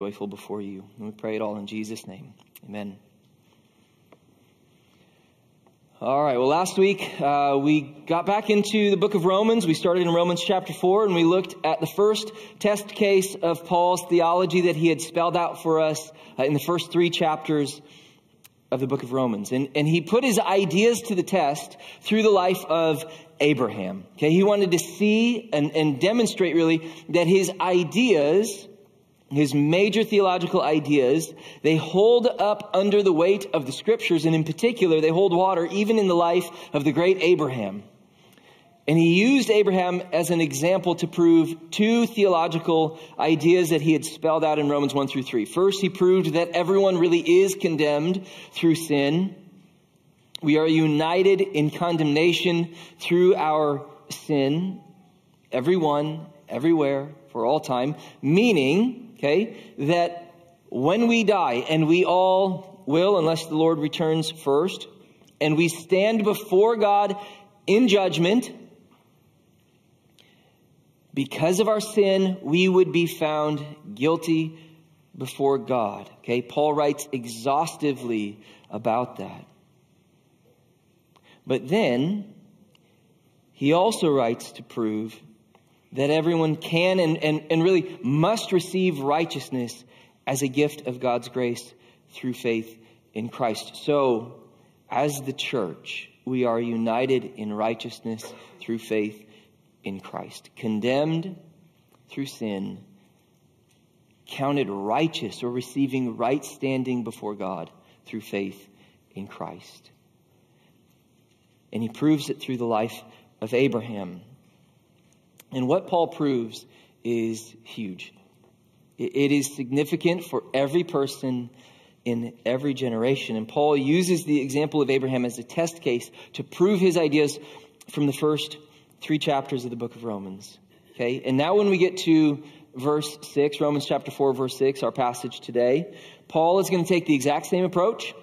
joyful before you. And we pray it all in Jesus' name. Amen. All right. Well, last week uh, we got back into the book of Romans. We started in Romans chapter 4 and we looked at the first test case of Paul's theology that he had spelled out for us uh, in the first three chapters of the book of Romans. And, and he put his ideas to the test through the life of Abraham. Okay. He wanted to see and, and demonstrate really that his ideas his major theological ideas, they hold up under the weight of the scriptures, and in particular, they hold water even in the life of the great Abraham. And he used Abraham as an example to prove two theological ideas that he had spelled out in Romans 1 through 3. First, he proved that everyone really is condemned through sin. We are united in condemnation through our sin. Everyone, everywhere, for all time. Meaning, okay, that when we die, and we all will, unless the Lord returns first, and we stand before God in judgment, because of our sin, we would be found guilty before God. Okay, Paul writes exhaustively about that. But then, he also writes to prove that everyone can and, and, and really must receive righteousness as a gift of God's grace through faith in Christ. So, as the church, we are united in righteousness through faith in Christ, condemned through sin, counted righteous or receiving right standing before God through faith in Christ. And he proves it through the life of Abraham. And what Paul proves is huge. It is significant for every person in every generation. And Paul uses the example of Abraham as a test case to prove his ideas from the first three chapters of the book of Romans. Okay? And now when we get to verse 6, Romans chapter 4, verse 6, our passage today, Paul is going to take the exact same approach,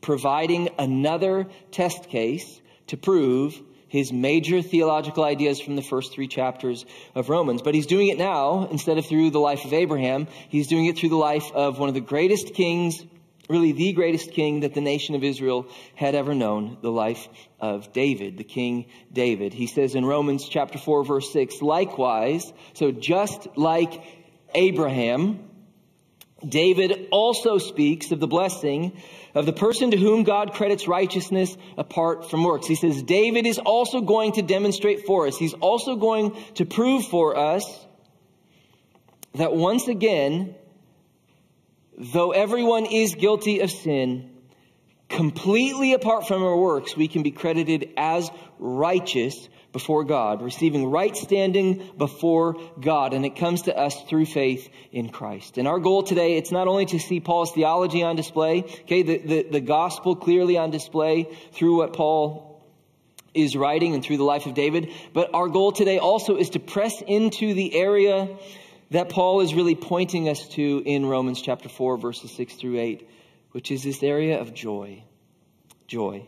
providing another test case to prove his major theological ideas from the first three chapters of Romans. But he's doing it now, instead of through the life of Abraham, he's doing it through the life of one of the greatest kings, really the greatest king that the nation of Israel had ever known, the life of David, the king David. He says in Romans chapter 4 verse 6, likewise, so just like Abraham, David also speaks of the blessing of the person to whom God credits righteousness apart from works. He says, David is also going to demonstrate for us. He's also going to prove for us that once again, though everyone is guilty of sin, completely apart from our works, we can be credited as righteous before God, receiving right standing before God. And it comes to us through faith in Christ. And our goal today, it's not only to see Paul's theology on display, okay, the, the, the gospel clearly on display through what Paul is writing and through the life of David, but our goal today also is to press into the area that Paul is really pointing us to in Romans chapter 4, verses 6 through 8, which is this area of joy. Joy.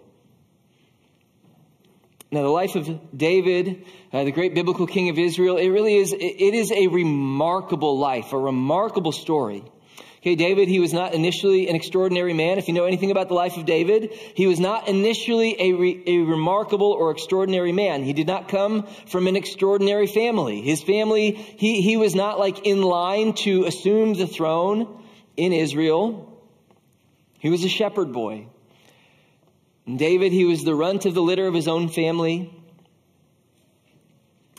Now, the life of David, uh, the great biblical king of Israel, it really is, it is a remarkable life, a remarkable story. Okay, David, he was not initially an extraordinary man. If you know anything about the life of David, he was not initially a, re, a remarkable or extraordinary man. He did not come from an extraordinary family. His family, he, he was not like in line to assume the throne in Israel. He was a shepherd boy. And David, he was the runt of the litter of his own family.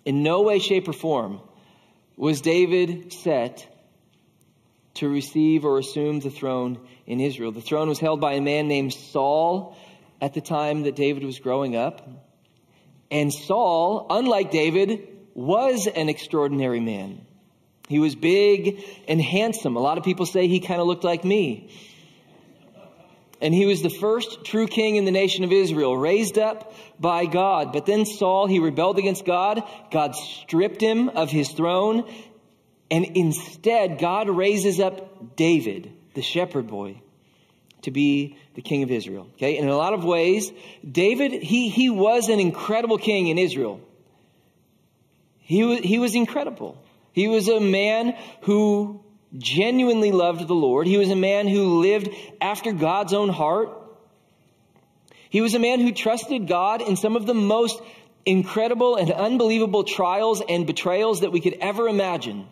In no way, shape, or form was David set to receive or assume the throne in Israel. The throne was held by a man named Saul at the time that David was growing up. And Saul, unlike David, was an extraordinary man. He was big and handsome. A lot of people say he kind of looked like me and he was the first true king in the nation of Israel, raised up by God. But then Saul, he rebelled against God. God stripped him of his throne. And instead, God raises up David, the shepherd boy, to be the king of Israel. Okay. And In a lot of ways, David, he, he was an incredible king in Israel. He he was incredible. He was a man who genuinely loved the Lord. He was a man who lived after God's own heart. He was a man who trusted God in some of the most incredible and unbelievable trials and betrayals that we could ever imagine.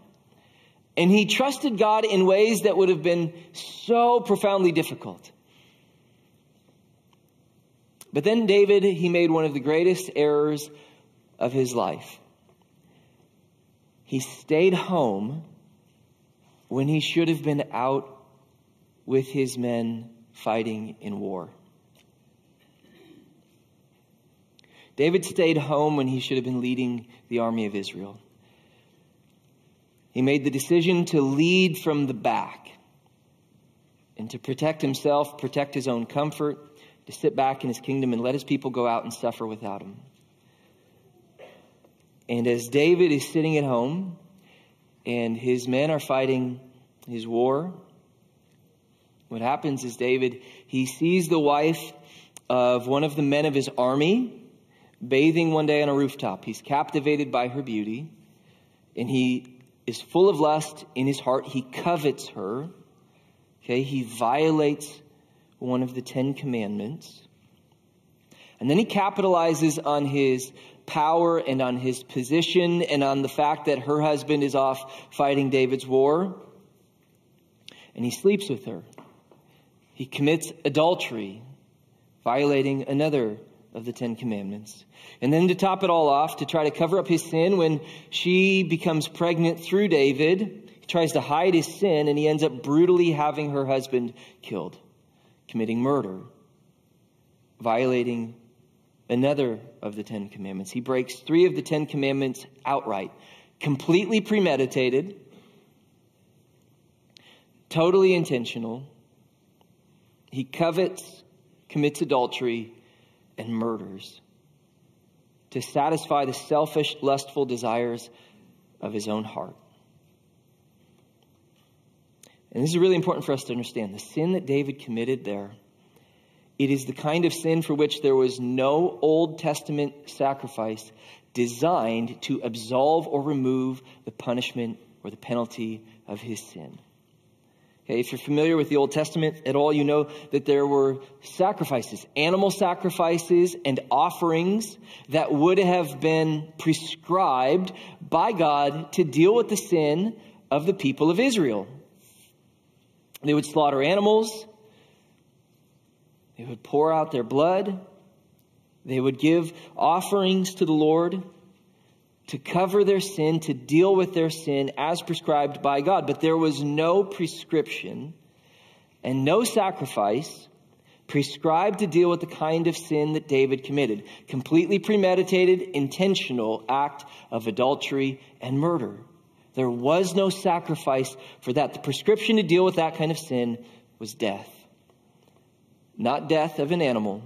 And he trusted God in ways that would have been so profoundly difficult. But then David, he made one of the greatest errors of his life. He stayed home when he should have been out with his men fighting in war. David stayed home when he should have been leading the army of Israel. He made the decision to lead from the back and to protect himself, protect his own comfort, to sit back in his kingdom and let his people go out and suffer without him. And as David is sitting at home and his men are fighting his war, what happens is David, he sees the wife of one of the men of his army bathing one day on a rooftop. He's captivated by her beauty and he is full of lust in his heart. He covets her. Okay, he violates one of the Ten Commandments. And then he capitalizes on his power and on his position and on the fact that her husband is off fighting David's war. And he sleeps with her. He commits adultery, violating another of the Ten Commandments. And then to top it all off, to try to cover up his sin, when she becomes pregnant through David, he tries to hide his sin and he ends up brutally having her husband killed, committing murder, violating another of the Ten Commandments. He breaks three of the Ten Commandments outright, completely premeditated, totally intentional. He covets, commits adultery, and murders to satisfy the selfish, lustful desires of his own heart. And this is really important for us to understand. The sin that David committed there, it is the kind of sin for which there was no Old Testament sacrifice designed to absolve or remove the punishment or the penalty of his sin. Okay, if you're familiar with the Old Testament at all, you know that there were sacrifices, animal sacrifices and offerings that would have been prescribed by God to deal with the sin of the people of Israel. They would slaughter animals, they would pour out their blood, they would give offerings to the Lord to cover their sin, to deal with their sin as prescribed by God. But there was no prescription and no sacrifice prescribed to deal with the kind of sin that David committed. Completely premeditated, intentional act of adultery and murder. There was no sacrifice for that. The prescription to deal with that kind of sin was death. Not death of an animal.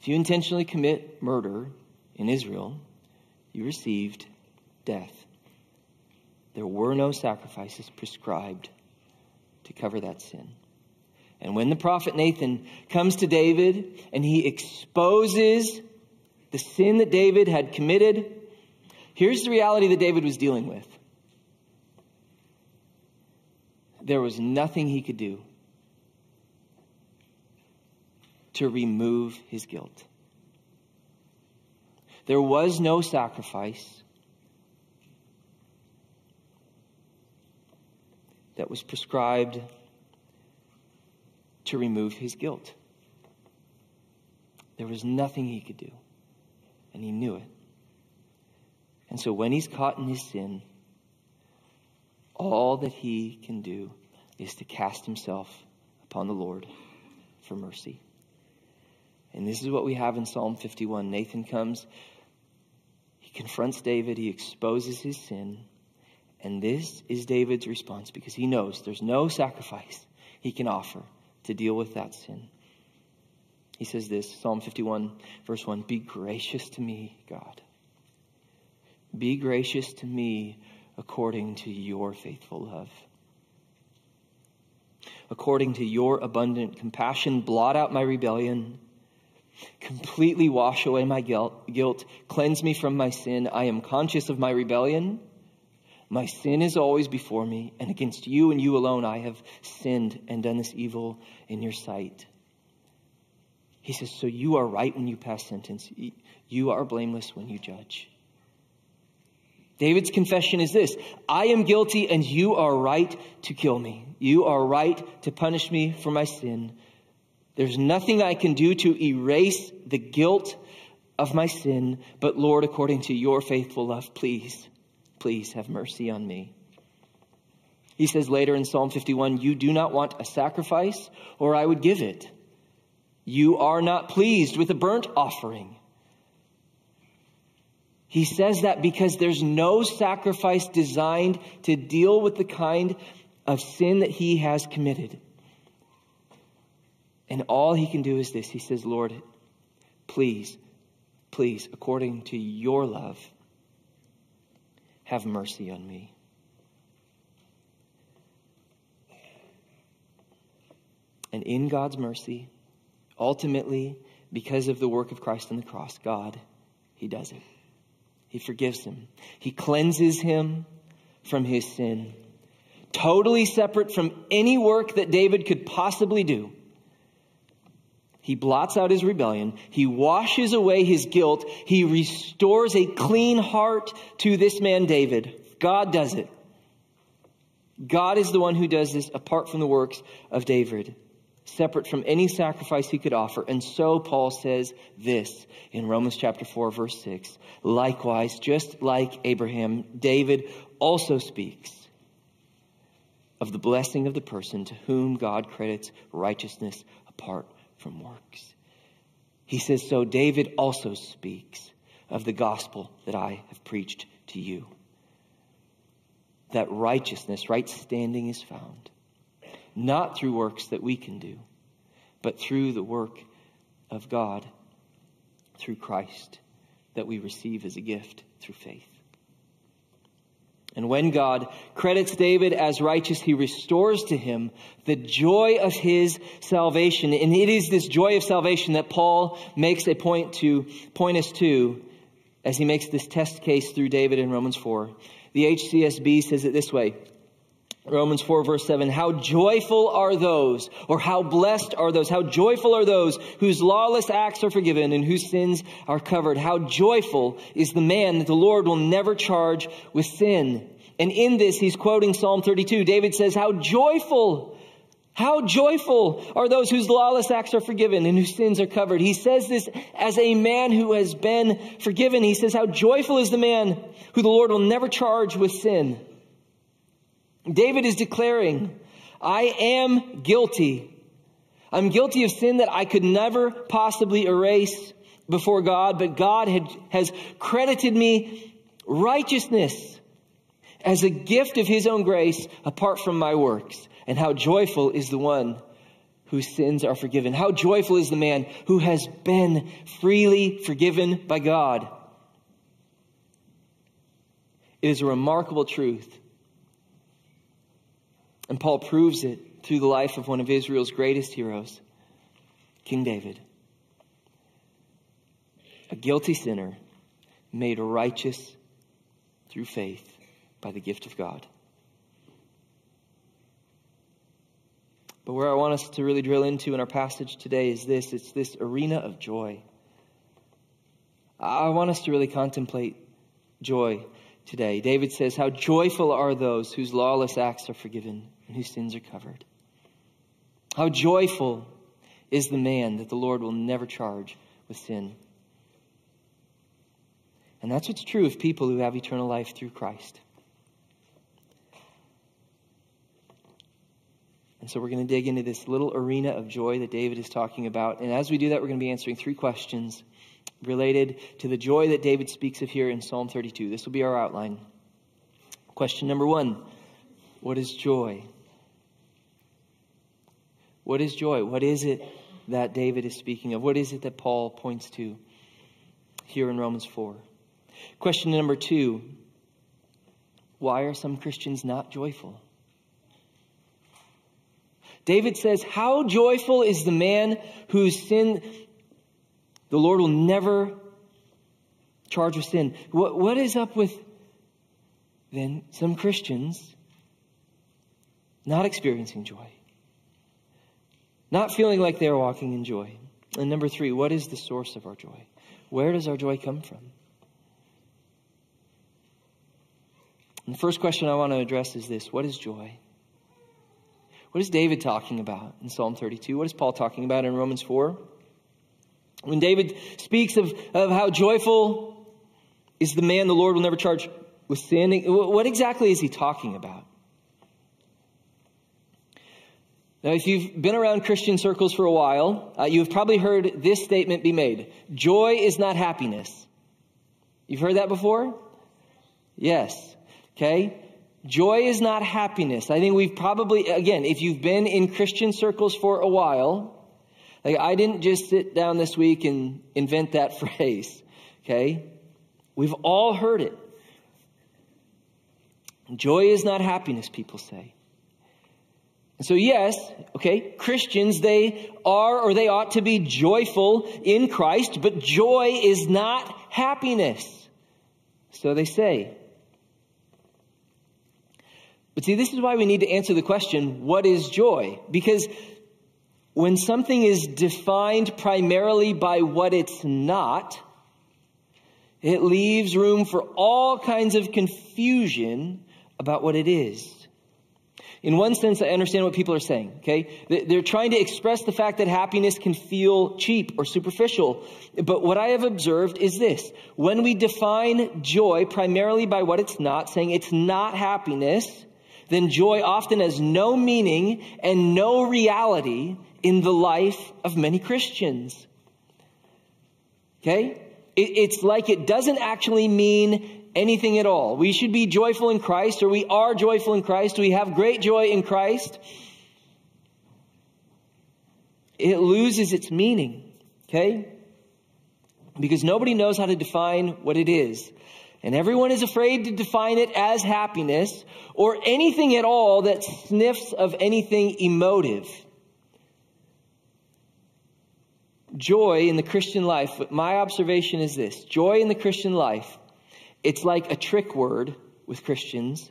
If you intentionally commit murder in Israel, you received death. There were no sacrifices prescribed to cover that sin. And when the prophet Nathan comes to David and he exposes the sin that David had committed, here's the reality that David was dealing with. There was nothing he could do to remove his guilt. There was no sacrifice that was prescribed to remove his guilt. There was nothing he could do, and he knew it. And so when he's caught in his sin, all that he can do is to cast himself upon the Lord for mercy. And this is what we have in Psalm 51. Nathan comes he confronts David, he exposes his sin. And this is David's response because he knows there's no sacrifice he can offer to deal with that sin. He says this Psalm 51, verse 1 Be gracious to me, God. Be gracious to me according to your faithful love. According to your abundant compassion, blot out my rebellion Completely wash away my guilt, guilt, cleanse me from my sin. I am conscious of my rebellion. My sin is always before me, and against you and you alone I have sinned and done this evil in your sight. He says, So you are right when you pass sentence, you are blameless when you judge. David's confession is this I am guilty, and you are right to kill me. You are right to punish me for my sin. There's nothing I can do to erase the guilt of my sin, but Lord, according to your faithful love, please please have mercy on me. He says later in Psalm 51, You do not want a sacrifice, or I would give it. You are not pleased with a burnt offering. He says that because there's no sacrifice designed to deal with the kind of sin that he has committed. And all he can do is this He says, Lord, please, please, according to your love, have mercy on me. And in God's mercy, ultimately, because of the work of Christ on the cross, God, He does it. He forgives him. He cleanses him from his sin. Totally separate from any work that David could possibly do. He blots out his rebellion. He washes away his guilt. He restores a clean heart to this man, David. God does it. God is the one who does this apart from the works of David, separate from any sacrifice he could offer. And so Paul says this in Romans chapter 4, verse 6. Likewise, just like Abraham, David also speaks of the blessing of the person to whom God credits righteousness apart from works. He says, So David also speaks of the gospel that I have preached to you. That righteousness, right standing is found, not through works that we can do, but through the work of God, through Christ, that we receive as a gift through faith. And when God credits David as righteous, he restores to him the joy of his salvation. And it is this joy of salvation that Paul makes a point to point us to as he makes this test case through David in Romans 4. The HCSB says it this way. Romans 4 verse 7, how joyful are those, or how blessed are those, how joyful are those whose lawless acts are forgiven and whose sins are covered. How joyful is the man that the Lord will never charge with sin. And in this, he's quoting Psalm 32. David says, how joyful, how joyful are those whose lawless acts are forgiven and whose sins are covered. He says this as a man who has been forgiven. He says, how joyful is the man who the Lord will never charge with sin. David is declaring, I am guilty. I'm guilty of sin that I could never possibly erase before God, but God had, has credited me righteousness as a gift of his own grace apart from my works. And how joyful is the one whose sins are forgiven. How joyful is the man who has been freely forgiven by God. It is a remarkable truth and Paul proves it through the life of one of Israel's greatest heroes, King David. A guilty sinner made righteous through faith by the gift of God. But where I want us to really drill into in our passage today is this it's this arena of joy. I want us to really contemplate joy today. David says, How joyful are those whose lawless acts are forgiven and whose sins are covered. How joyful is the man that the Lord will never charge with sin. And that's what's true of people who have eternal life through Christ. And so we're going to dig into this little arena of joy that David is talking about. And as we do that, we're going to be answering three questions related to the joy that David speaks of here in Psalm 32. This will be our outline. Question number one What is joy? What is joy? What is it that David is speaking of? What is it that Paul points to here in Romans 4? Question number two Why are some Christians not joyful? David says, How joyful is the man whose sin the Lord will never charge with sin? What, what is up with then some Christians not experiencing joy, not feeling like they're walking in joy. And number three, what is the source of our joy? Where does our joy come from? And the first question I want to address is this What is joy? What is David talking about in Psalm 32? What is Paul talking about in Romans 4? When David speaks of, of how joyful is the man the Lord will never charge with sin, what exactly is he talking about? Now, if you've been around Christian circles for a while, uh, you've probably heard this statement be made Joy is not happiness. You've heard that before? Yes. Okay? Joy is not happiness. I think we've probably, again, if you've been in Christian circles for a while, like I didn't just sit down this week and invent that phrase. Okay? We've all heard it. Joy is not happiness, people say. And so, yes, okay, Christians, they are or they ought to be joyful in Christ, but joy is not happiness. So they say. But see, this is why we need to answer the question what is joy? Because when something is defined primarily by what it's not, it leaves room for all kinds of confusion about what it is. In one sense, I understand what people are saying, okay? They're trying to express the fact that happiness can feel cheap or superficial. But what I have observed is this. When we define joy primarily by what it's not, saying it's not happiness, then joy often has no meaning and no reality in the life of many Christians. Okay? It's like it doesn't actually mean anything at all. We should be joyful in Christ, or we are joyful in Christ. We have great joy in Christ. It loses its meaning, okay? Because nobody knows how to define what it is. And everyone is afraid to define it as happiness or anything at all that sniffs of anything emotive. Joy in the Christian life, but my observation is this joy in the Christian life it's like a trick word with Christians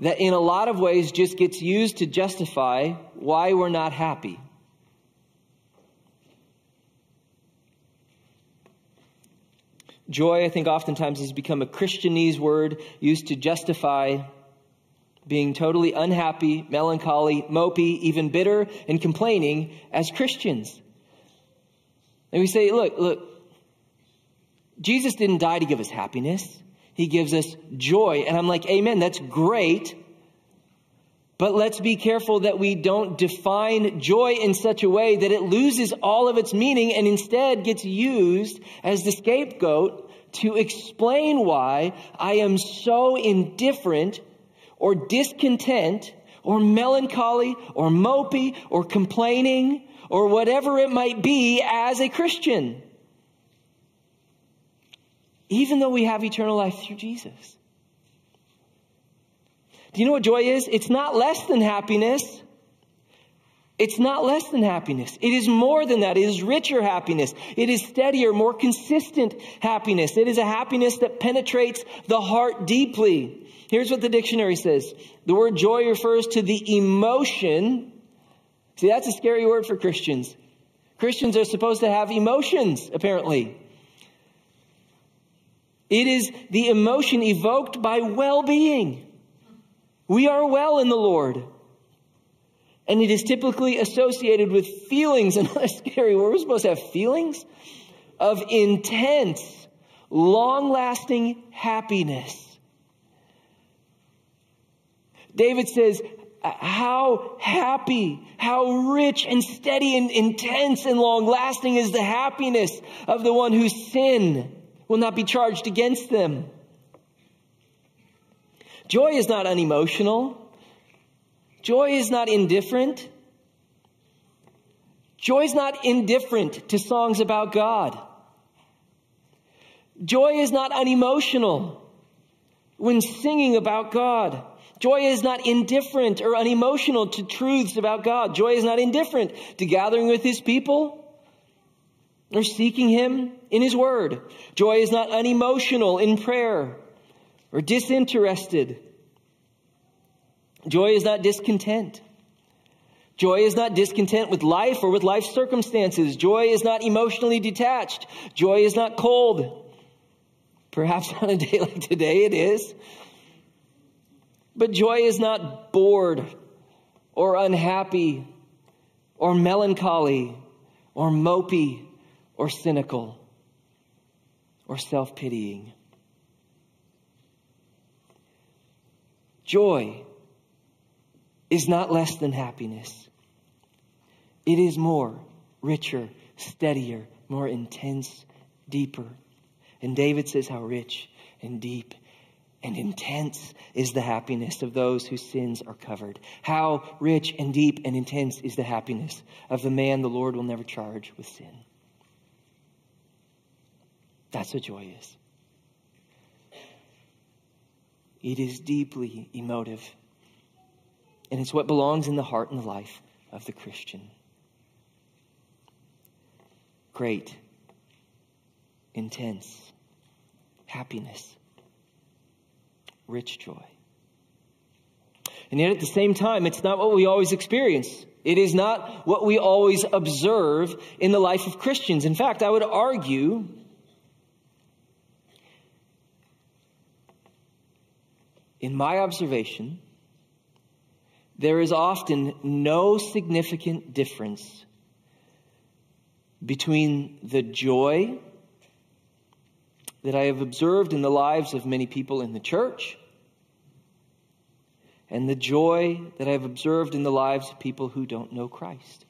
that in a lot of ways just gets used to justify why we're not happy. Joy, I think, oftentimes has become a Christianese word used to justify being totally unhappy, melancholy, mopey, even bitter, and complaining as Christians. And we say, look, look, Jesus didn't die to give us happiness. He gives us joy. And I'm like, amen, that's great. But let's be careful that we don't define joy in such a way that it loses all of its meaning and instead gets used as the scapegoat to explain why I am so indifferent or discontent or melancholy or mopey or complaining or whatever it might be as a Christian even though we have eternal life through Jesus. Do you know what joy is? It's not less than happiness. It's not less than happiness. It is more than that. It is richer happiness. It is steadier, more consistent happiness. It is a happiness that penetrates the heart deeply. Here's what the dictionary says. The word joy refers to the emotion. See, that's a scary word for Christians. Christians are supposed to have emotions, apparently. It is the emotion evoked by well being. We are well in the Lord. And it is typically associated with feelings, another scary word. We're supposed to have feelings of intense, long lasting happiness. David says, how happy, how rich and steady and intense and long lasting is the happiness of the one whose sin will not be charged against them. Joy is not unemotional. Joy is not indifferent. Joy is not indifferent to songs about God. Joy is not unemotional when singing about God. Joy is not indifferent or unemotional to truths about God. Joy is not indifferent to gathering with His people or seeking Him in His Word. Joy is not unemotional in prayer or disinterested. Joy is not discontent. Joy is not discontent with life or with life circumstances. Joy is not emotionally detached. Joy is not cold. Perhaps on a day like today it is. But joy is not bored or unhappy or melancholy or mopey or cynical or self pitying. Joy is not less than happiness. It is more, richer, steadier, more intense, deeper. And David says how rich and deep and intense is the happiness of those whose sins are covered. How rich and deep and intense is the happiness of the man the Lord will never charge with sin. That's what joy is. It is deeply emotive. And it's what belongs in the heart and the life of the Christian. Great, intense happiness rich joy. And yet at the same time, it's not what we always experience. It is not what we always observe in the life of Christians. In fact, I would argue in my observation, there is often no significant difference between the joy that I have observed in the lives of many people in the church and the joy that I've observed in the lives of people who don't know Christ.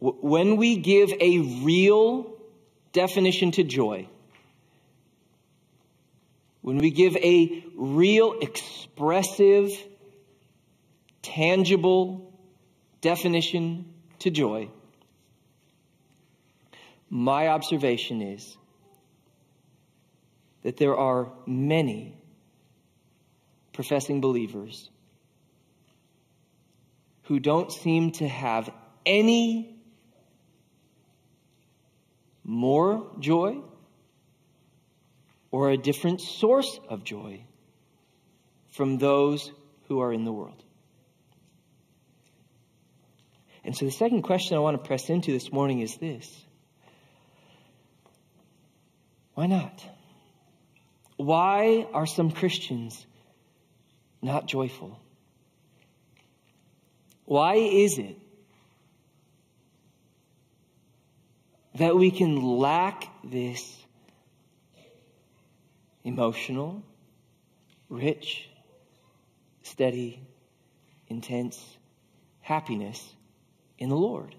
When we give a real definition to joy, when we give a real, expressive, tangible definition to joy, my observation is that there are many professing believers who don't seem to have any more joy or a different source of joy from those who are in the world. And so the second question I want to press into this morning is this why not? Why are some Christians not joyful? Why is it that we can lack this emotional, rich, steady, intense happiness in the Lord?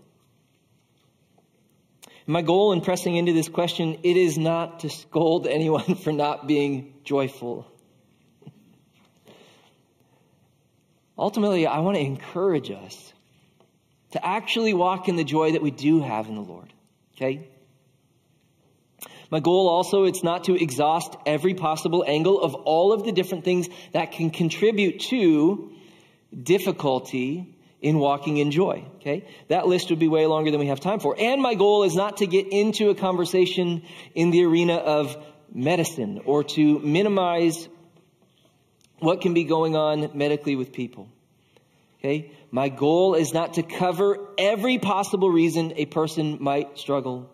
My goal in pressing into this question, it is not to scold anyone for not being joyful. Ultimately, I want to encourage us to actually walk in the joy that we do have in the Lord. Okay? My goal also, it's not to exhaust every possible angle of all of the different things that can contribute to difficulty in walking in joy. Okay? That list would be way longer than we have time for. And my goal is not to get into a conversation in the arena of medicine or to minimize what can be going on medically with people. Okay? My goal is not to cover every possible reason a person might struggle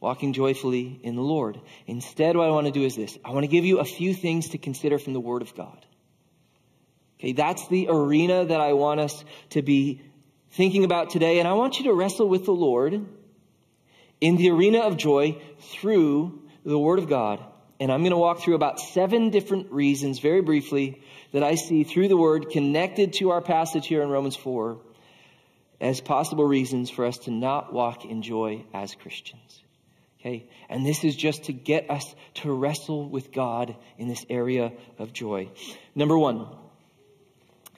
walking joyfully in the Lord. Instead, what I want to do is this I want to give you a few things to consider from the Word of God. Okay, that's the arena that I want us to be thinking about today. And I want you to wrestle with the Lord in the arena of joy through the Word of God. And I'm going to walk through about seven different reasons, very briefly, that I see through the Word connected to our passage here in Romans 4 as possible reasons for us to not walk in joy as Christians. Okay? And this is just to get us to wrestle with God in this area of joy. Number one,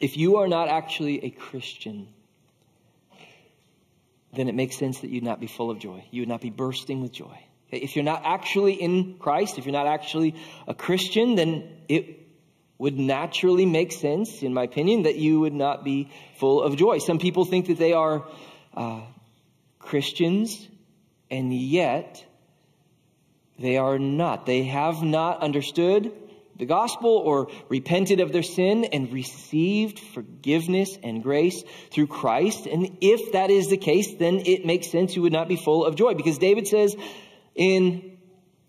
if you are not actually a Christian, then it makes sense that you'd not be full of joy. You would not be bursting with joy. If you're not actually in Christ, if you're not actually a Christian, then it would naturally make sense, in my opinion, that you would not be full of joy. Some people think that they are uh, Christians, and yet They are not. They have not understood the gospel or repented of their sin and received forgiveness and grace through Christ. And if that is the case, then it makes sense you would not be full of joy because David says in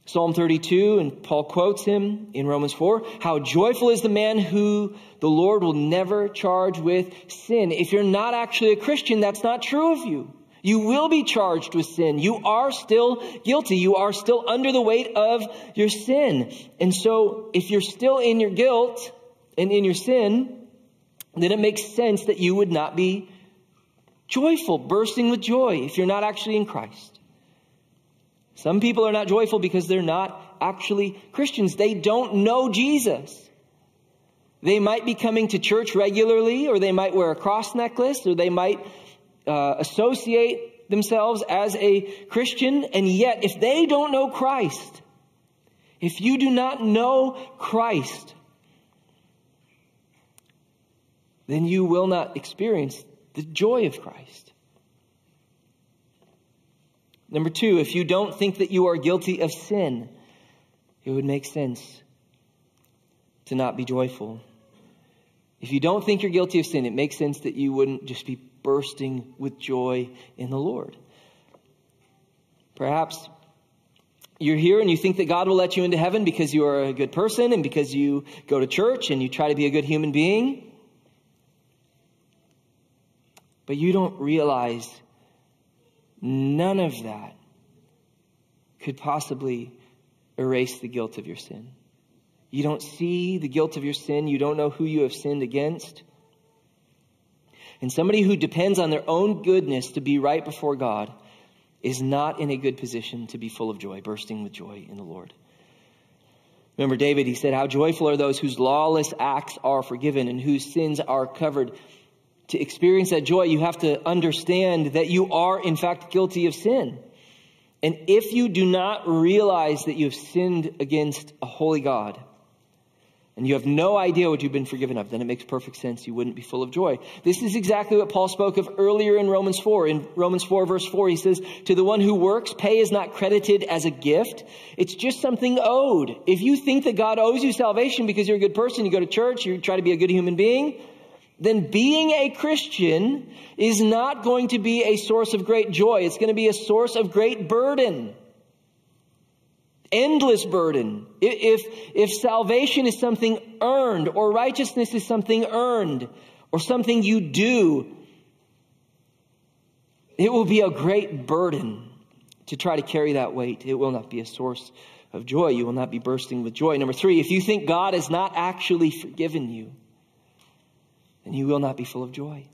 Psalm 32, and Paul quotes him in Romans 4, how joyful is the man who the Lord will never charge with sin. If you're not actually a Christian, that's not true of you. You will be charged with sin. You are still guilty. You are still under the weight of your sin. And so if you're still in your guilt and in your sin, then it makes sense that you would not be joyful, bursting with joy if you're not actually in Christ. Some people are not joyful because they're not actually Christians. They don't know Jesus. They might be coming to church regularly, or they might wear a cross necklace, or they might uh, associate themselves as a Christian, and yet if they don't know Christ, if you do not know Christ, then you will not experience the joy of Christ. Number two, if you don't think that you are guilty of sin, it would make sense to not be joyful. If you don't think you're guilty of sin, it makes sense that you wouldn't just be bursting with joy in the Lord. Perhaps you're here and you think that God will let you into heaven because you are a good person and because you go to church and you try to be a good human being. But you don't realize none of that could possibly erase the guilt of your sin. You don't see the guilt of your sin. You don't know who you have sinned against. And somebody who depends on their own goodness to be right before God is not in a good position to be full of joy, bursting with joy in the Lord. Remember David, he said, How joyful are those whose lawless acts are forgiven and whose sins are covered. To experience that joy, you have to understand that you are, in fact, guilty of sin. And if you do not realize that you have sinned against a holy God, and you have no idea what you've been forgiven of, then it makes perfect sense you wouldn't be full of joy. This is exactly what Paul spoke of earlier in Romans 4. In Romans 4 verse 4, he says, to the one who works, pay is not credited as a gift. It's just something owed. If you think that God owes you salvation because you're a good person, you go to church, you try to be a good human being, then being a Christian is not going to be a source of great joy. It's going to be a source of great burden endless burden. If, if salvation is something earned or righteousness is something earned or something you do, it will be a great burden to try to carry that weight. It will not be a source of joy. You will not be bursting with joy. Number three, if you think God has not actually forgiven you, then you will not be full of joy.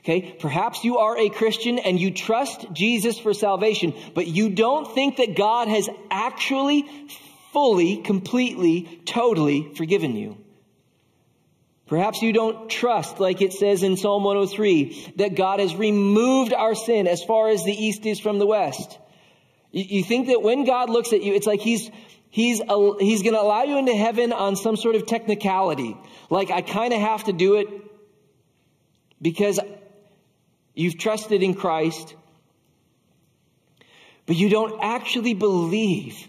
Okay, perhaps you are a Christian and you trust Jesus for salvation, but you don't think that God has actually, fully, completely, totally forgiven you. Perhaps you don't trust, like it says in Psalm 103, that God has removed our sin as far as the east is from the west. You, think that when God looks at you, it's like he's, he's, uh, he's going to allow you into heaven on some sort of technicality. Like, I kind of have to do it because You've trusted in Christ, but you don't actually believe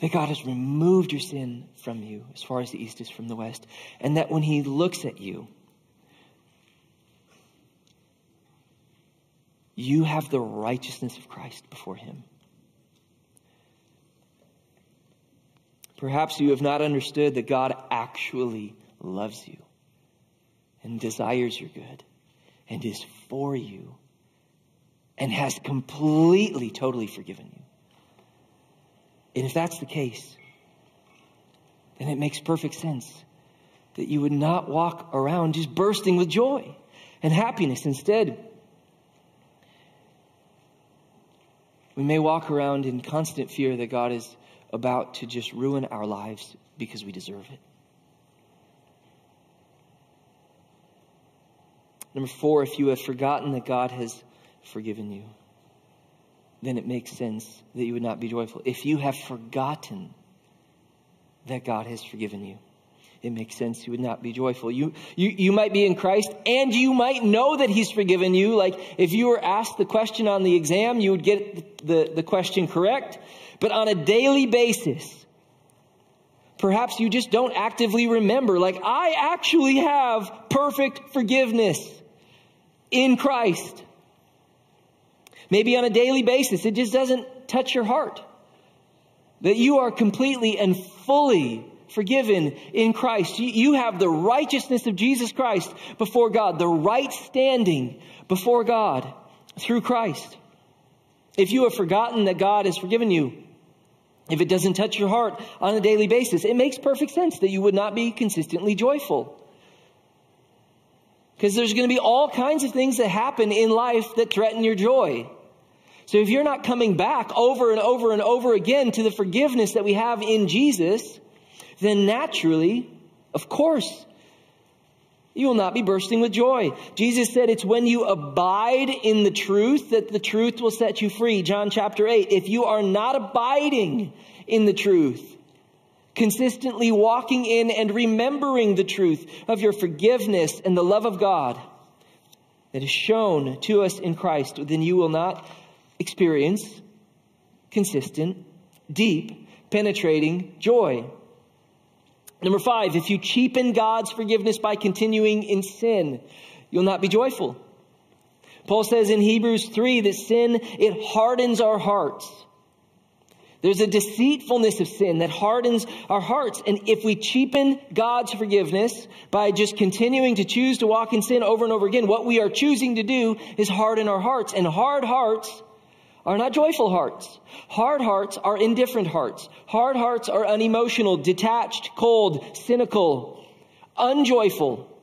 that God has removed your sin from you as far as the east is from the west, and that when He looks at you, you have the righteousness of Christ before Him. Perhaps you have not understood that God actually loves you and desires your good and is for you and has completely, totally forgiven you. And if that's the case, then it makes perfect sense that you would not walk around just bursting with joy and happiness. Instead, we may walk around in constant fear that God is about to just ruin our lives because we deserve it. Number four, if you have forgotten that God has forgiven you, then it makes sense that you would not be joyful. If you have forgotten that God has forgiven you, it makes sense you would not be joyful. You, you, you might be in Christ and you might know that He's forgiven you. Like if you were asked the question on the exam, you would get the, the question correct. But on a daily basis, perhaps you just don't actively remember, like, I actually have perfect forgiveness in Christ. Maybe on a daily basis, it just doesn't touch your heart. That you are completely and fully forgiven in Christ. You have the righteousness of Jesus Christ before God, the right standing before God through Christ. If you have forgotten that God has forgiven you, if it doesn't touch your heart on a daily basis, it makes perfect sense that you would not be consistently joyful. Because there's going to be all kinds of things that happen in life that threaten your joy. So if you're not coming back over and over and over again to the forgiveness that we have in Jesus, then naturally, of course, you will not be bursting with joy. Jesus said it's when you abide in the truth that the truth will set you free. John chapter 8. If you are not abiding in the truth, consistently walking in and remembering the truth of your forgiveness and the love of God that is shown to us in Christ, then you will not experience consistent, deep, penetrating joy. Number five, if you cheapen God's forgiveness by continuing in sin, you'll not be joyful. Paul says in Hebrews 3 that sin, it hardens our hearts. There's a deceitfulness of sin that hardens our hearts. And if we cheapen God's forgiveness by just continuing to choose to walk in sin over and over again, what we are choosing to do is harden our hearts. And hard hearts are not joyful hearts. Hard hearts are indifferent hearts. Hard hearts are unemotional, detached, cold, cynical, unjoyful.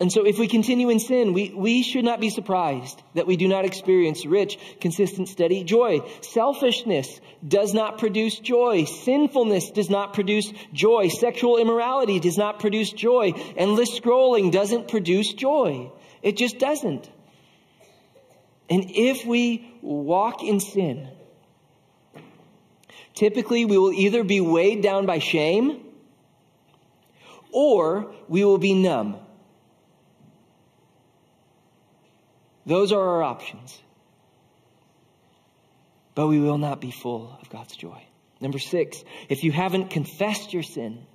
And so if we continue in sin, we, we should not be surprised that we do not experience rich, consistent, steady joy. Selfishness does not produce joy. Sinfulness does not produce joy. Sexual immorality does not produce joy. Endless scrolling doesn't produce joy. It just doesn't. And if we walk in sin, typically we will either be weighed down by shame or we will be numb. Those are our options. But we will not be full of God's joy. Number six, if you haven't confessed your sin,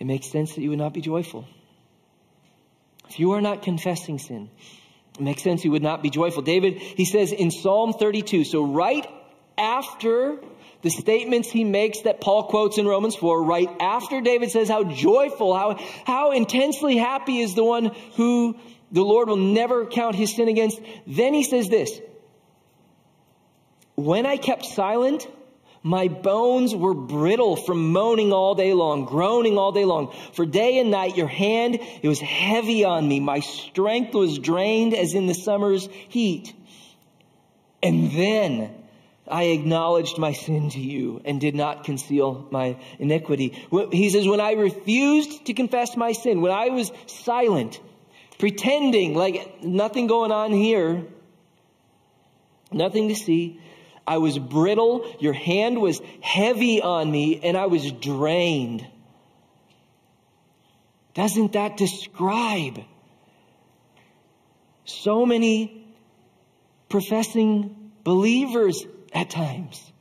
it makes sense that you would not be joyful. If you are not confessing sin, it makes sense you would not be joyful. David, he says in Psalm 32, so right after the statements he makes that Paul quotes in Romans 4, right after David says how joyful, how, how intensely happy is the one who the Lord will never count his sin against, then he says this, when I kept silent, my bones were brittle from moaning all day long, groaning all day long. For day and night, your hand, it was heavy on me. My strength was drained as in the summer's heat. And then I acknowledged my sin to you and did not conceal my iniquity. He says, when I refused to confess my sin, when I was silent, pretending like nothing going on here, nothing to see, I was brittle. Your hand was heavy on me and I was drained. Doesn't that describe so many professing believers at times?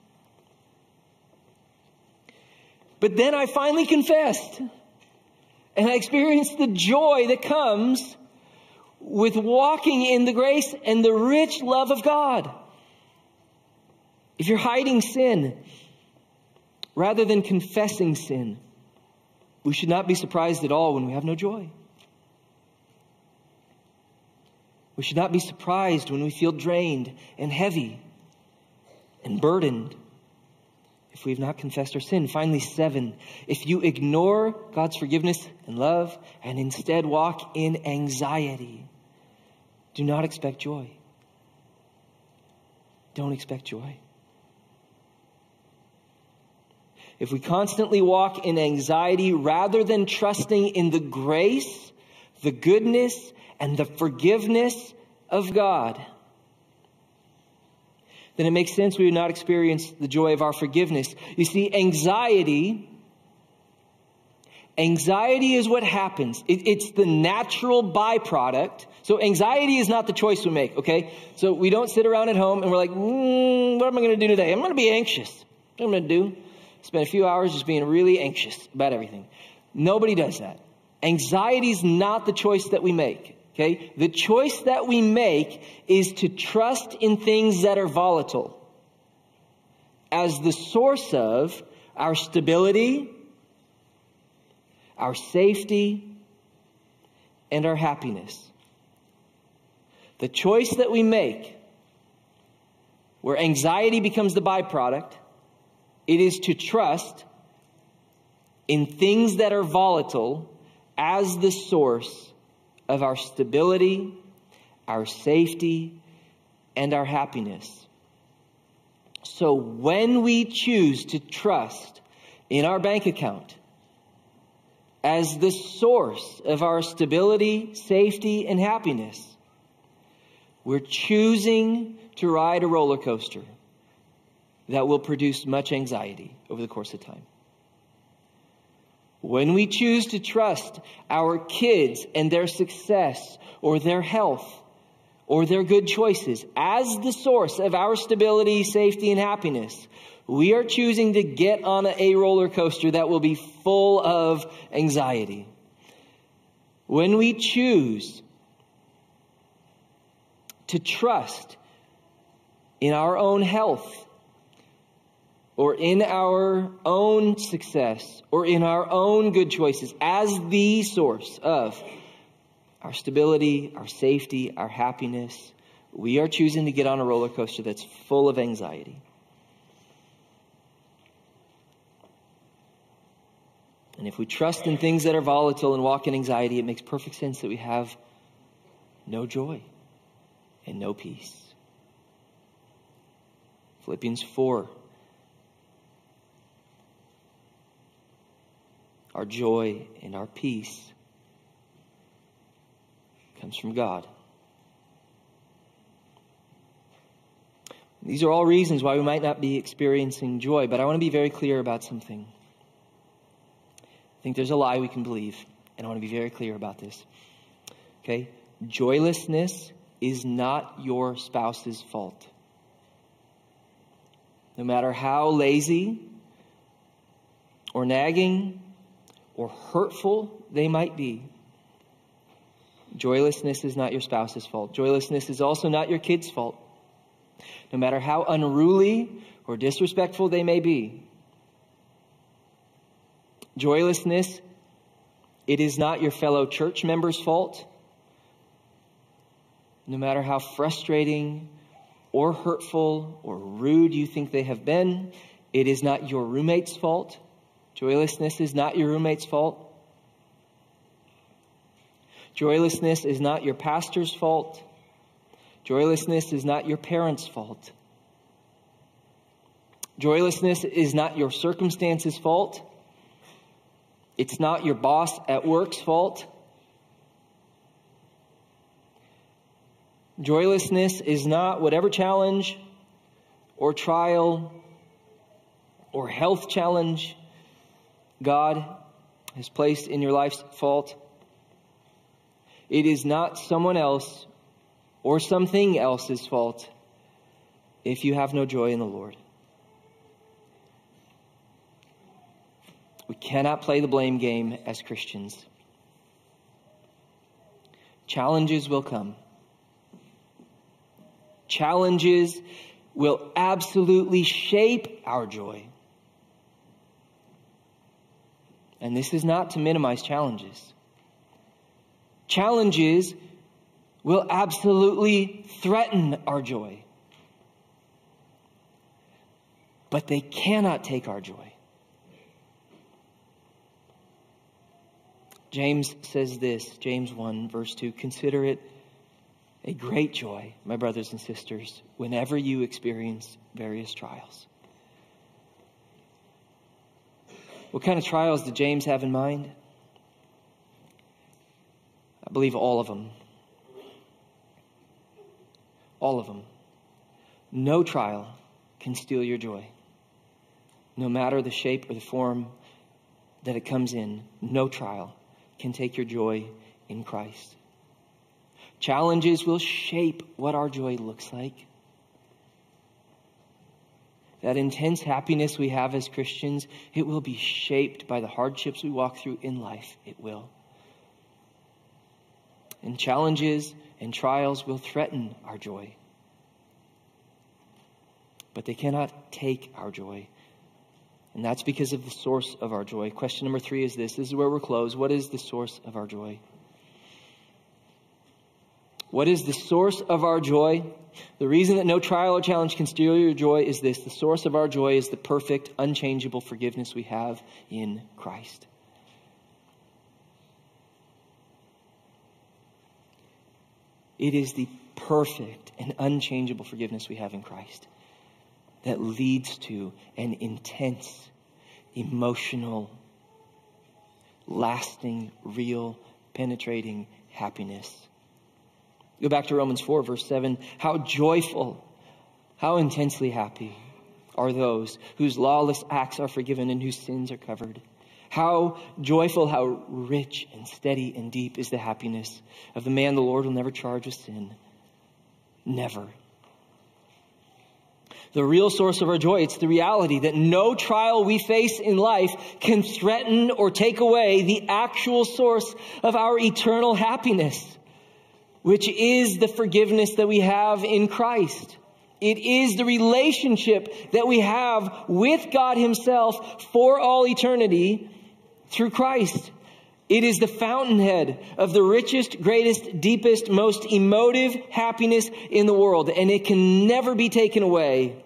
But then I finally confessed and I experienced the joy that comes with walking in the grace and the rich love of God. If you're hiding sin rather than confessing sin, we should not be surprised at all when we have no joy. We should not be surprised when we feel drained and heavy and burdened if we have not confessed our sin. Finally, seven, if you ignore God's forgiveness and love and instead walk in anxiety, do not expect joy. Don't expect joy. if we constantly walk in anxiety rather than trusting in the grace, the goodness, and the forgiveness of God, then it makes sense we would not experience the joy of our forgiveness. You see, anxiety, anxiety is what happens. It, it's the natural byproduct. So anxiety is not the choice we make, okay? So we don't sit around at home and we're like, mm, what am I going to do today? I'm going to be anxious. What am I going to do? Spend a few hours just being really anxious about everything. Nobody does that. Anxiety is not the choice that we make. Okay? The choice that we make is to trust in things that are volatile as the source of our stability, our safety, and our happiness. The choice that we make, where anxiety becomes the byproduct, it is to trust in things that are volatile as the source of our stability, our safety, and our happiness. So when we choose to trust in our bank account as the source of our stability, safety, and happiness, we're choosing to ride a roller coaster that will produce much anxiety over the course of time. When we choose to trust our kids and their success or their health or their good choices as the source of our stability, safety, and happiness, we are choosing to get on a roller coaster that will be full of anxiety. When we choose to trust in our own health or in our own success or in our own good choices as the source of our stability, our safety, our happiness, we are choosing to get on a roller coaster that's full of anxiety. And if we trust in things that are volatile and walk in anxiety, it makes perfect sense that we have no joy and no peace. Philippians 4 our joy, and our peace comes from God. These are all reasons why we might not be experiencing joy, but I want to be very clear about something. I think there's a lie we can believe, and I want to be very clear about this. Okay? Joylessness is not your spouse's fault. No matter how lazy or nagging or hurtful they might be, joylessness is not your spouse's fault. Joylessness is also not your kid's fault. No matter how unruly or disrespectful they may be, joylessness, it is not your fellow church members' fault. No matter how frustrating or hurtful or rude you think they have been, it is not your roommate's fault. Joylessness is not your roommate's fault. Joylessness is not your pastor's fault. Joylessness is not your parents' fault. Joylessness is not your circumstances' fault. It's not your boss at work's fault. Joylessness is not whatever challenge or trial or health challenge God has placed in your life's fault. It is not someone else or something else's fault if you have no joy in the Lord. We cannot play the blame game as Christians. Challenges will come. Challenges will absolutely shape our joy. And this is not to minimize challenges. Challenges will absolutely threaten our joy. But they cannot take our joy. James says this, James 1, verse 2 Consider it a great joy, my brothers and sisters, whenever you experience various trials What kind of trials did James have in mind? I believe all of them. All of them. No trial can steal your joy. No matter the shape or the form that it comes in, no trial can take your joy in Christ. Challenges will shape what our joy looks like. That intense happiness we have as Christians, it will be shaped by the hardships we walk through in life. It will. And challenges and trials will threaten our joy. But they cannot take our joy. And that's because of the source of our joy. Question number three is this this is where we're closed. What is the source of our joy? What is the source of our joy? The reason that no trial or challenge can steal your joy is this the source of our joy is the perfect, unchangeable forgiveness we have in Christ. It is the perfect and unchangeable forgiveness we have in Christ that leads to an intense, emotional, lasting, real, penetrating happiness. Go back to Romans 4, verse 7. How joyful, how intensely happy are those whose lawless acts are forgiven and whose sins are covered. How joyful, how rich and steady and deep is the happiness of the man the Lord will never charge with sin. Never. The real source of our joy, it's the reality that no trial we face in life can threaten or take away the actual source of our eternal happiness, which is the forgiveness that we have in Christ. It is the relationship that we have with God Himself for all eternity through Christ. It is the fountainhead of the richest, greatest, deepest, most emotive happiness in the world, and it can never be taken away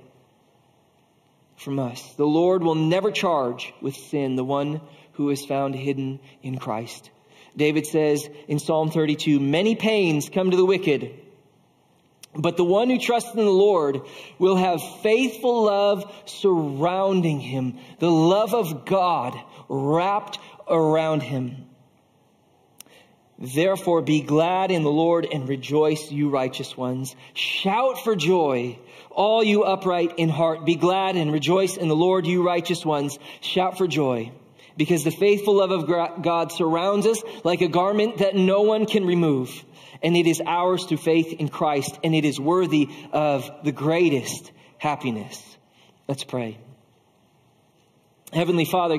from us. The Lord will never charge with sin the one who is found hidden in Christ. David says in Psalm 32, many pains come to the wicked, but the one who trusts in the Lord will have faithful love surrounding him, the love of God wrapped around him. Therefore be glad in the Lord and rejoice, you righteous ones. Shout for joy, all you upright in heart. Be glad and rejoice in the Lord, you righteous ones. Shout for joy because the faithful love of God surrounds us like a garment that no one can remove. And it is ours through faith in Christ and it is worthy of the greatest happiness. Let's pray. Heavenly Father,